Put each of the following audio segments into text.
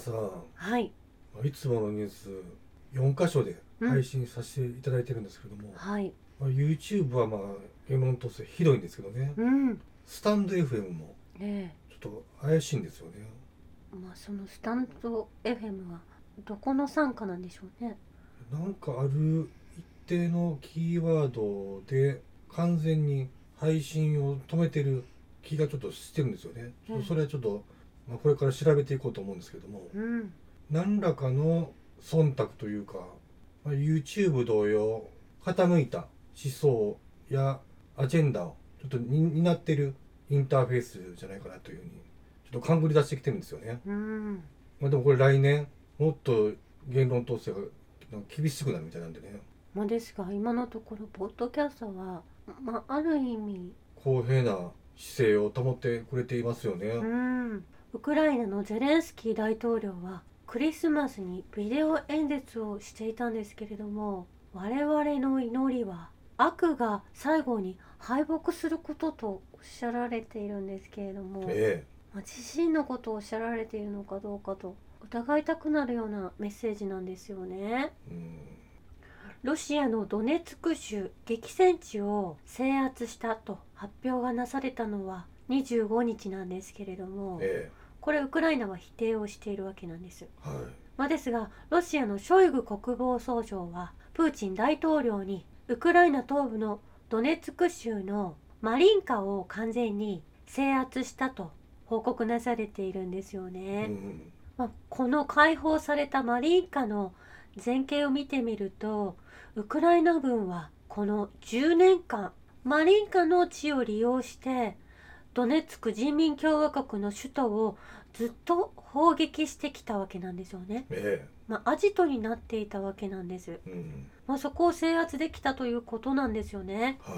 さんはい。いつものニュース4箇所で配信させていただいてるんですけれども、はい。まあ、YouTube はまあ言論統制ひどいんですけどねうん。スタンド FM もえちょっと怪しいんですよね。えまあそのスタンド FM はどこの傘下なんでしょうね。なんかある一定のキーワードで完全に配信を止めてる気がちょっとしてるんですよね、ちょっとそれはちょっと、まあ、これから調べていこうと思うんですけどもうん何らかの忖度というか、まあ、YouTube 同様傾いた思想やアジェンダをちょっとに担ってるインターフェースじゃないかなというふうにちょっと勘ぐり出してきてるんですよね。うんまあ、でもこれ来年もっと言論統制が厳しくなるみたいなんでねまあですが今のところポッドキャストはまあある意味公平な姿勢を保ってくれていますよね。うんウクライナのゼレンスキー大統領はクリスマスにビデオ演説をしていたんですけれども我々の祈りは悪が最後に敗北することとおっしゃられているんですけれども、えまあ自身のことをおっしゃられているのかどうかと疑いたくなるようなメッセージなんですよね。ロシアのドネツク州激戦地を制圧したと発表がなされたのは25日なんですけれども、えこれウクライナは否定をしているわけなんです。えはいまあ、ですがロシアのショイグ国防総省はプーチン大統領にウクライナ東部のドネツク州のマリンカを完全に制圧したと報告なされているんですよね。うんまあ、この解放されたマリンカの前景を見てみるとウクライナ軍はこの10年間マリンカの地を利用してドネツク人民共和国の首都をずっと砲撃してきたわけなんですよね。えまあ、アジトになっていたわけなんです。えうんまあ、そこを制圧できたということなんですよね。はい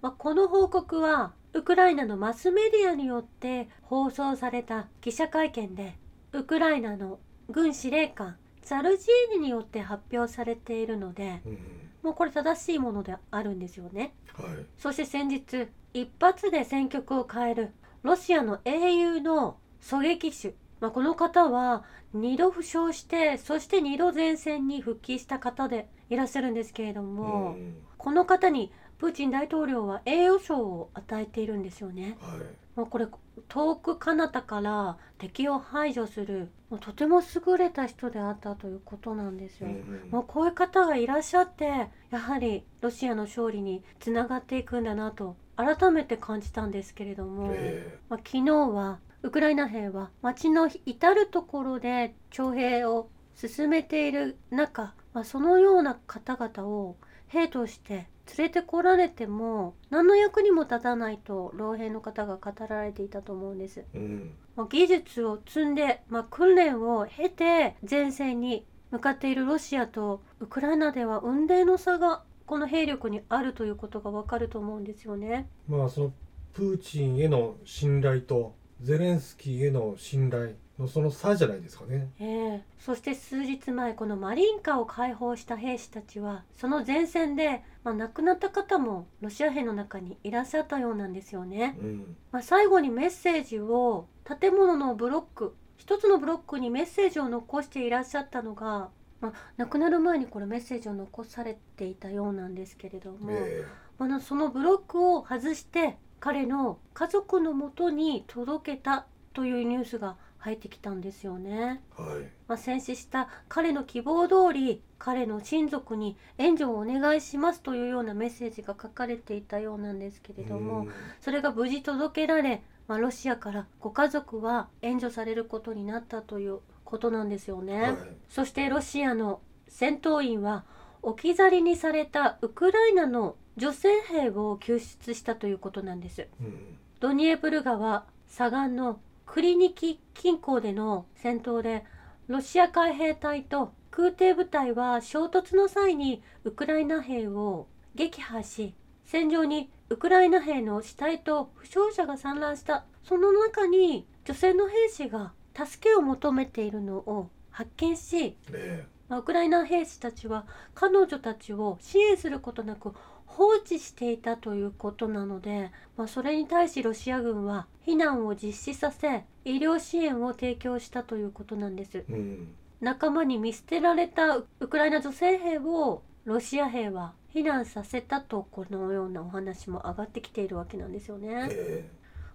まあ、この報告はウクライナのマスメディアによって放送された記者会見でウクライナの軍司令官ザルジーニによって発表されているのでうんもうこれ正しいものであるんですよね。はい。そして先日一発で戦局を変えるロシアの英雄の狙撃手、まあ、この方は2度負傷してそして2度前線に復帰した方でいらっしゃるんですけれども、うん。この方にプーチン大統領は栄誉賞を与えているんですよね。はい。まあ、これ遠く彼方から敵を排除するもうとても優れた人であったということなんですよ。うんうんまあ、こういう方がいらっしゃってやはりロシアの勝利につながっていくんだなと改めて感じたんですけれども、えまあ、昨日はウクライナ兵は町の至る所で徴兵を進めている中、まあ、そのような方々を兵として連れてこられても何の役にも立たないと老兵の方が語られていたと思うんです。えうんまあ技術を積んで、まあ、訓練を経て前線に向かっているロシアとウクライナでは雲泥の差がこの兵力にあるということがわかると思うんですよね。まあそのプーチンへの信頼とゼレンスキーへの信頼のその差じゃないですかね。ええそして数日前このマリンカを解放した兵士たちはその前線で、まあ、亡くなった方もロシア兵の中にいらっしゃったようなんですよね。うんまあ、最後にメッセージを建物のブロック一つのブロックにメッセージを残していらっしゃったのが、まあ、亡くなる前にこれメッセージを残されていたようなんですけれども、えまあ、そのブロックを外して彼の家族のもとに届けたというニュースが入ってきたんですよね。えはいまあ、戦死した彼の希望通り彼の親族に援助をお願いしますというようなメッセージが書かれていたようなんですけれども、うんそれが無事届けられ、まあ、ロシアからご家族は援助されることになったということなんですよね。はいそしてロシアの戦闘員は置き去りにされたウクライナの女性兵を救出したということなんです。うん。ドニエプル川左岸のクリニキ近郊での戦闘でロシア海兵隊と空挺部隊は衝突の際にウクライナ兵を撃破し戦場にウクライナ兵の死体と負傷者が散乱した。その中に女性の兵士が助けを求めているのを発見しえまあウクライナ兵士たちは彼女たちを支援することなく放置していたということなので、まあ、それに対しロシア軍は避難を実施させ医療支援を提供したということなんです。うん。仲間に見捨てられたウクライナ女性兵をロシア兵は避難させたとこのようなお話も上がってきているわけなんですよね。え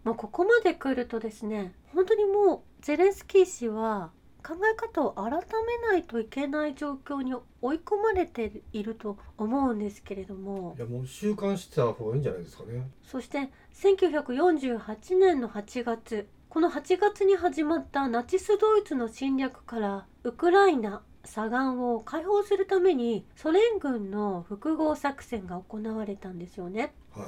もうここまで来るとですね本当にもうゼレンスキー氏は考え方を改めないといけない状況に追い込まれていると思うんですけれども。えいやもう習慣してた方がいいんじゃないですかね。そして1948年の8月。この8月に始まったナチスドイツの侵略からウクライナ左岸を解放するためにソ連軍の複合作戦が行われたんですよね。はい。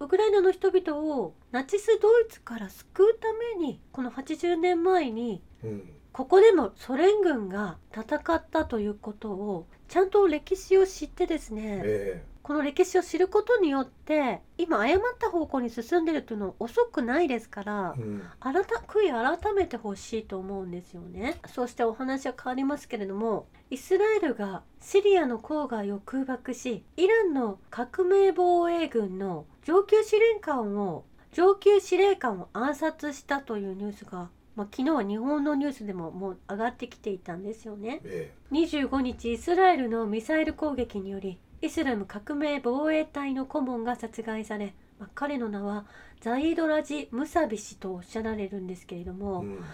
ウクライナの人々をナチスドイツから救うためにこの80年前にうんここでもソ連軍が戦ったということをちゃんと歴史を知ってですねえこの歴史を知ることによって今誤った方向に進んでるっていうのは遅くないですからえうん。改悔い改めてほしいと思うんですよね。そうしてお話は変わりますけれどもイスラエルがシリアの郊外を空爆しイランの革命防衛軍の上級司令官を上級司令官を暗殺したというニュースが、まあ、昨日は日本のニュースでももう上がってきていたんですよね。え25日イスラエルのミサイル攻撃によりイスラム革命防衛隊の顧問が殺害され、まあ彼の名はザイードラジ・ムサビ氏とおっしゃられるんですけれどえも、うん。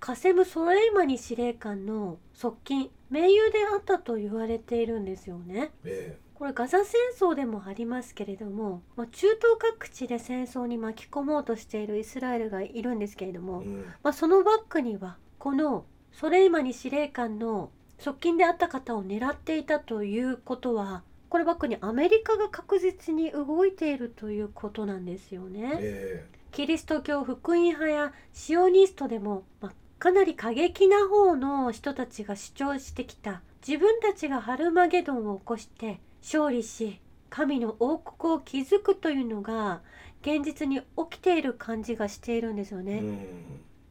カセム・ソレイマニ司令官の側近盟友であったと言われているんですよね。えこれガザ戦争でもありますけれども、まあ、中東各地で戦争に巻き込もうとしているイスラエルがいるんですけれども、えうん。まあ、そのバックにはこのソレイマニ司令官の側近であった方を狙っていたということはこれバックにアメリカが確実に動いているということなんですよね。え。キリスト教福音派やシオニストでも、まあ、かなり過激な方の人たちが主張してきた。自分たちがハルマゲドンを起こして勝利し神の王国を築くというのが現実に起きている感じがしているんですよね。えうん。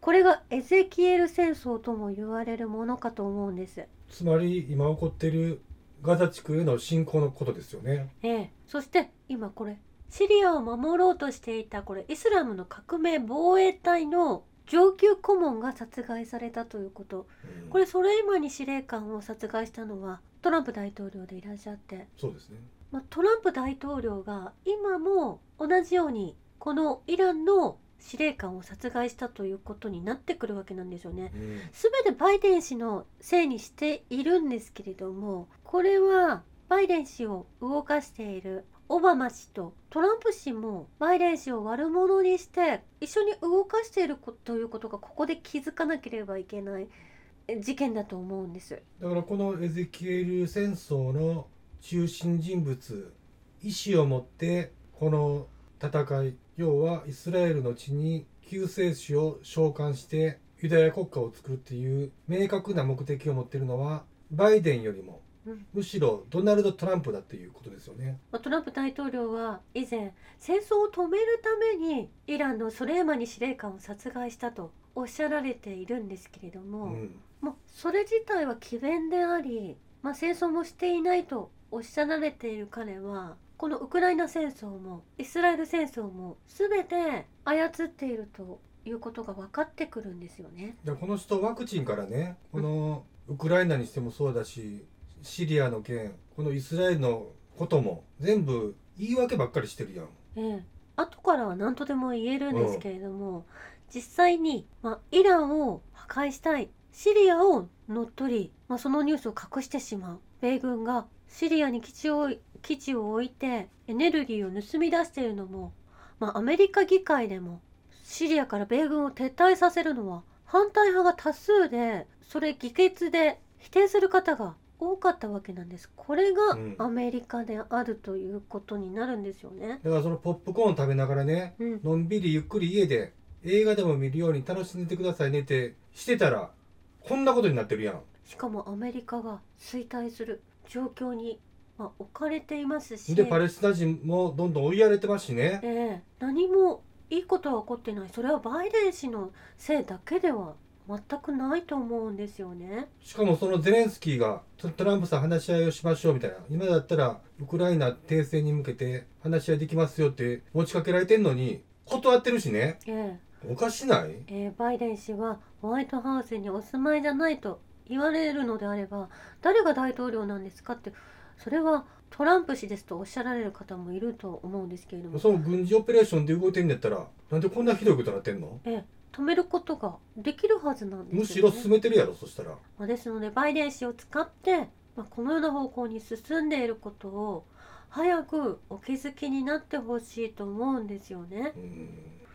これがエゼキエル戦争とも言われるものかと思うんです。つまり今起こっているガザ地区への侵攻のことですよね。ええ、そして今これシリアを守ろうとしていたこれイスラムの革命防衛隊の上級顧問が殺害されたということ。うん。これソレイマニ司令官を殺害したのはトランプ大統領でいらっしゃって、そうですね。まあ、トランプ大統領が今も同じようにこのイランの司令官を殺害したということになってくるわけなんですよね。うん。全てバイデン氏のせいにしているんですけれどもこれはバイデン氏を動かしているオバマ氏とトランプ氏もバイデン氏を悪者にして一緒に動かしていることということがここで気づかなければいけない。え事件だと思うんです。だからこのエゼキエル戦争の中心人物意思を持ってこの戦い要はイスラエルの地に救世主を召喚してユダヤ国家を作るっていう明確な目的を持っているのはバイデンよりもうんむしろドナルド・トランプだっていうことですよね。まあトランプ大統領は以前戦争を止めるためにイランのソレイマニ司令官を殺害したとおっしゃられているんですけれども、うんもうそれ自体は詭弁であり、まあ、戦争もしていないとおっしゃられている彼はこのウクライナ戦争もイスラエル戦争も全て操っているということが分かってくるんですよね。この人ワクチンからねこのウクライナにしてもそうだしシリアの件このイスラエルのことも全部言い訳ばっかりしてるやん。ええ、後からは何とでも言えるんですけれども、実際に、まあ、イランを破壊したいシリアを乗っ取り、まあ、そのニュースを隠してしまう米軍がシリアに基地を基地を置いてエネルギーを盗み出しているのも、まあ、アメリカ議会でもシリアから米軍を撤退させるのは反対派が多数でそれ議決で否定する方が多かったわけなんです。これがうん。アメリカであるということになるんですよね。だからそのポップコーン食べながらねうん。のんびりゆっくり家で映画でも見るように楽しんでくださいねってしてたらこんなことになってるやん。しかもアメリカが衰退する状況に、まあ、置かれていますしでパレスチナ人もどんどん追いやれてますしね。ええ何もいいことは起こってないそれはバイデン氏のせいだけでは全くないと思うんですよね。しかもそのゼレンスキーがトトランプさん話し合いをしましょうみたいな今だったらウクライナ停戦に向けて話し合いできますよって持ちかけられてんのに断ってるしねえおかしない？ええーバイデン氏はホワイトハウスにお住まいじゃないと言われるのであれば誰が大統領なんですかってそれはトランプ氏ですとおっしゃられる方もいると思うんですけれども、その軍事オペレーションで動いてんだったらなんでこんなひどいことになってんの？ええ止めることができるはずなんむしですよ、ね。ろ進めてるやろそしたら。まあ、ですのでバイデン氏を使って、まあ、このような方向に進んでいることを早くお気づきになってほしいと思うんですよね。うん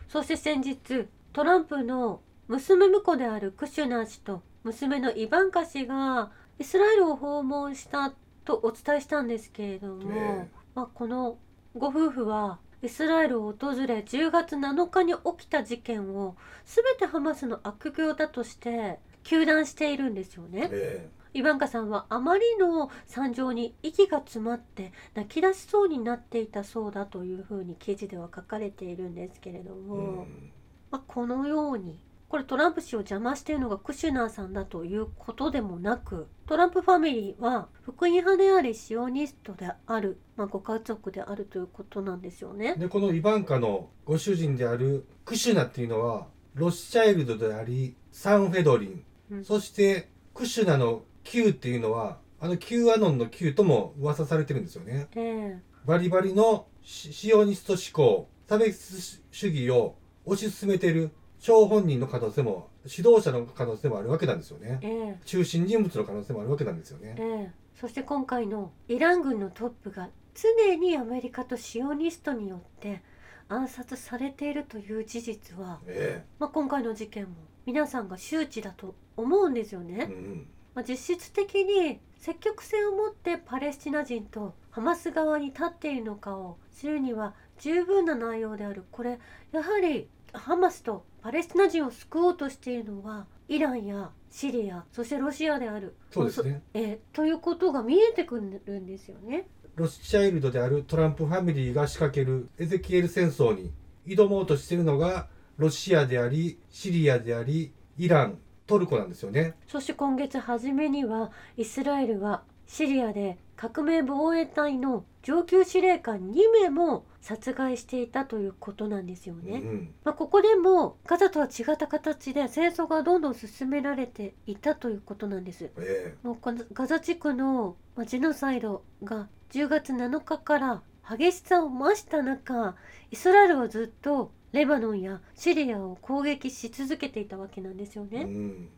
そして先日トランプの娘婿であるクシュナー氏と娘のイバンカ氏がイスラエルを訪問したとお伝えしたんですけれども、ねまあ、このご夫婦はイスラエルを訪れ10月7日に起きた事件を全てハマスの悪行だとして糾弾しているんですよね。えイバンカさんはあまりの惨状に息が詰まって泣き出しそうになっていたそうだというふうに記事では書かれているんですけれどえも、うん。まあ、このようにこれトランプ氏を邪魔しているのがクシュナーさんだということでもなくトランプファミリーは福音派でありシオニストである、まあ、ご家族であるということなんですよね。でこのイバンカのご主人であるクシュナっていうのはロスチャイルドでありサンフェドリン、うん。そしてクシュナの Q っていうのはあの Q アノンの Q とも噂されてるんですよね。えバリバリのシシオニスト思考差別主義を推し進めている張本人の可能性も指導者の可能性もあるわけなんですよね。ええ中心人物の可能性もあるわけなんですよね。ええそして今回のイラン軍のトップが常にアメリカとシオニストによって暗殺されているという事実は、えまあ、今回の事件も皆さんが周知だと思うんですよえね。うんまあ、実質的に積極性を持ってパレスチナ人とハマス側に立っているのかを知るには十分な内容である。これやはりハマスとパレスチナ人を救おうとしているのはイランやシリアそしてロシアである。そうですね。えーということが見えてくるんですよね。ロスチャイルドであるトランプファミリーが仕掛けるエゼキエル戦争に挑もうとしているのがロシアでありシリアでありイラントルコなんですよね。そして今月初めにはイスラエルはシリアで革命防衛隊の上級司令官2名も殺害していたということなんですよね。うん、まあ、ここでもガザとは違った形で戦争がどんどん進められていたということなんです。えもうこのガザ地区のまあジェノサイドが10月7日から激しさを増した中イスラエルはずっとレバノンやシリアを攻撃し続けていたわけなんですよえね。うん、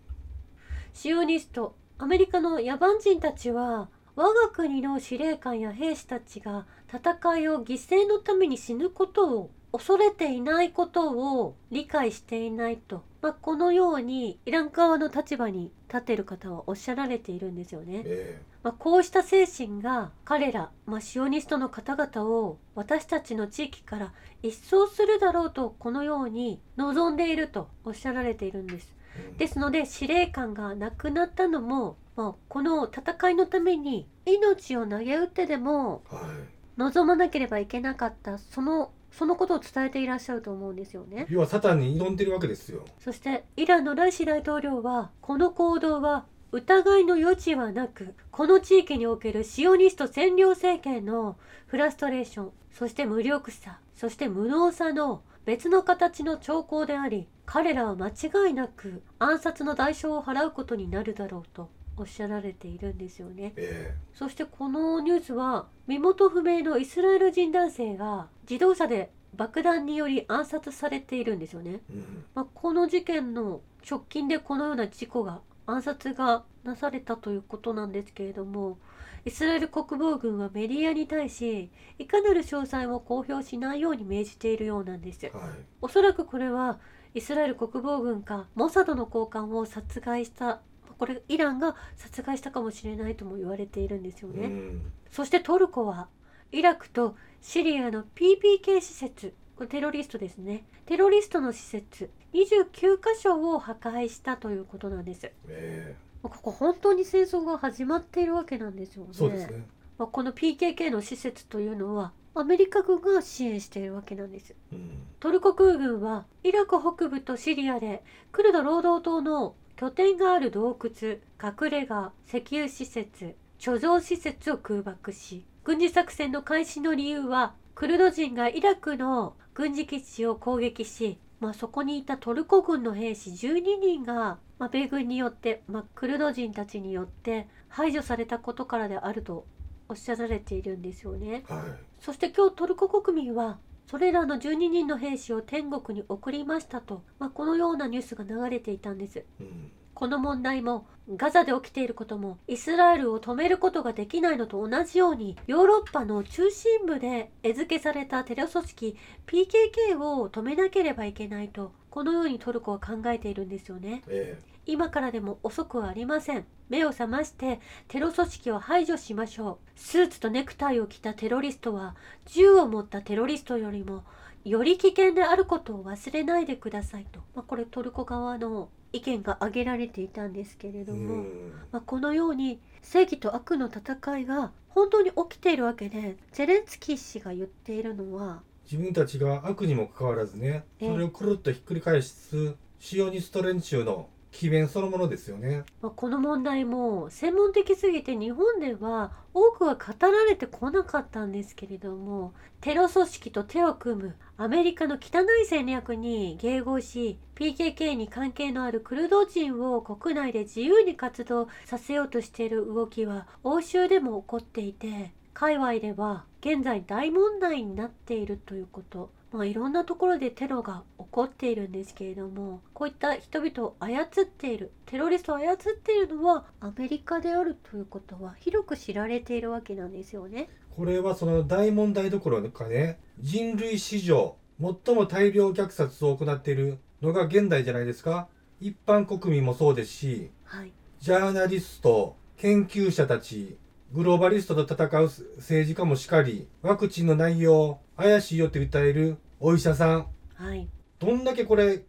シオニストアメリカの野蛮人たちは我が国の司令官や兵士たちが戦いを犠牲のために死ぬことを恐れていないことを理解していないと、まあ、このようにイラン側の立場に立っている方はおっしゃられているんですよね。えまあ、こうした精神が彼ら、まあ、シオニストの方々を私たちの地域から一掃するだろうとこのように望んでいるとおっしゃられているんです。えうんですので司令官が亡くなったのも、まあ、この戦いのために命を投げ打ってでもはい望まなければいけなかったそのそのことを伝えていらっしゃると思うんですよね。要はサタンに挑んでるわけですよ。そしてイランのライシ大統領はこの行動は疑いの余地はなくこの地域におけるシオニスト占領政権のフラストレーションそして無力さそして無能さの別の形の兆候であり彼らは間違いなく暗殺の代償を払うことになるだろうとおっしゃられているんですよね。えそしてこのニュースは身元不明のイスラエル人男性が自動車で爆弾により暗殺されているんですよね。えうん。まあ、この事件の直近でこのような事故が暗殺がなされたということなんですけれどもイスラエル国防軍はメディアに対しいかなる詳細も公表しないように命じているようなんです。はい。おそらくこれはイスラエル国防軍かモサドの高官を殺害したこれイランが殺害したかもしれないとも言われているんですよね、うん。そしてトルコはイラクとシリアの PPK 施設テロリストですね。テロリストの施設29カ所を破壊したということなんです。え。ここ本当に戦争が始まっているわけなんですよね。えそうですね。まあ、この PKK の施設というのはアメリカ軍が支援しているわけなんです。うん。トルコ空軍はイラク北部とシリアでクルド労働党の拠点がある洞窟隠れ家石油施設貯蔵施設を空爆し軍事作戦の開始の理由はクルド人がイラクの軍事基地を攻撃し、まあ、そこにいたトルコ軍の兵士12人が、まあ、米軍によって、まあ、クルド人たちによって排除されたことからであるとおっしゃられているんですよね。はいそして今日トルコ国民はそれらの12人の兵士を天国に送りましたと、まあ、このようなニュースが流れていたんです。うんこの問題もガザで起きていることもイスラエルを止めることができないのと同じようにヨーロッパの中心部で餌付けされたテロ組織 PKK を止めなければいけないとこのようにトルコは考えているんですよね。え。今からでも遅くはありません。目を覚ましてテロ組織を排除しましょう。スーツとネクタイを着たテロリストは銃を持ったテロリストよりもより危険であることを忘れないでくださいと、まあ、これトルコ側の意見が挙げられていたんですけれえども、うん。まあ、このように正義と悪の戦いが本当に起きているわけでゼレンスキー氏が言っているのは自分たちが悪にもかかわらずねええ。それをくるっとひっくり返すシオニスト連中の奇弁そのものですよね。まあ、この問題も専門的すぎて日本では多くは語られてこなかったんですけれどもテロ組織と手を組むアメリカの汚い戦略に迎合し PKK に関係のあるクルド人を国内で自由に活動させようとしている動きは欧州でも起こっていて界隈では現在大問題になっているということまあ、いろんなところでテロが起こっているんですけれどもこういった人々を操っているテロリストを操っているのはアメリカであるということは広く知られているわけなんですよね。これはその大問題どころかね人類史上最も大量虐殺を行っているのが現代じゃないですか。一般国民もそうですしはい、ジャーナリスト研究者たちグローバリストと戦う政治家もしかりワクチンの内容怪しいよって訴えるお医者さん。はい、どんだけこれ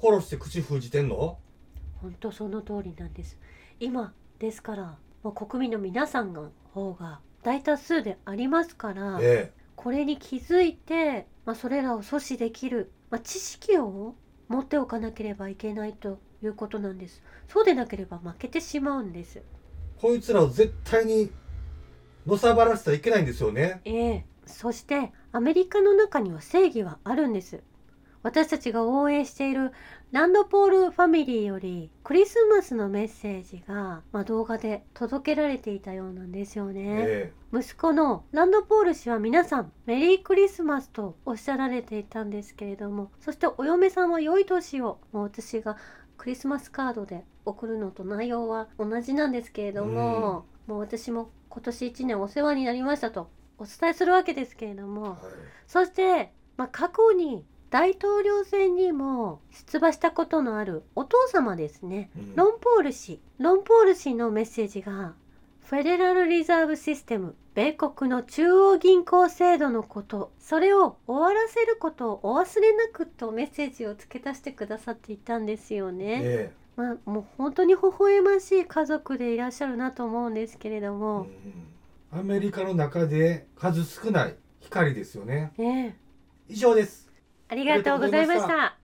殺して口封じてんの？本当その通りなんです。今ですからもう国民の皆さんの方が大多数でありますから、えこれに気づいて、まあ、それらを阻止できる、まあ、知識を持っておかなければいけないということなんです。そうでなければ負けてしまうんです。えこいつらを絶対にのさばらせてはいけないんですよねええそしてアメリカの中には正義はあるんです私たちが応援しているランドポールファミリーよりクリスマスのメッセージが、まあ、動画で届けられていたようなんですよね、え息子のランドポール氏は皆さんメリークリスマスとおっしゃられていたんですけれどもそしてお嫁さんは良い年をもう私がクリスマスカードで送るのと内容は同じなんですけれども、もう私も今年1年お世話になりましたとお伝えするわけですけれどもえはい。そして、まあ、過去に大統領選にも出馬したことのあるお父様ですね。うん。ロンポール氏。ロンポール氏のメッセージがフェデラルリザーブシステム米国の中央銀行制度のことそれを終わらせることをお忘れなくとメッセージを付け足してくださっていたんですよね。えまあもう本当に微笑ましい家族でいらっしゃるなと思うんですけれどえも、うんアメリカの中で数少ない光ですよね。ねえ。以上ですありがとうございました。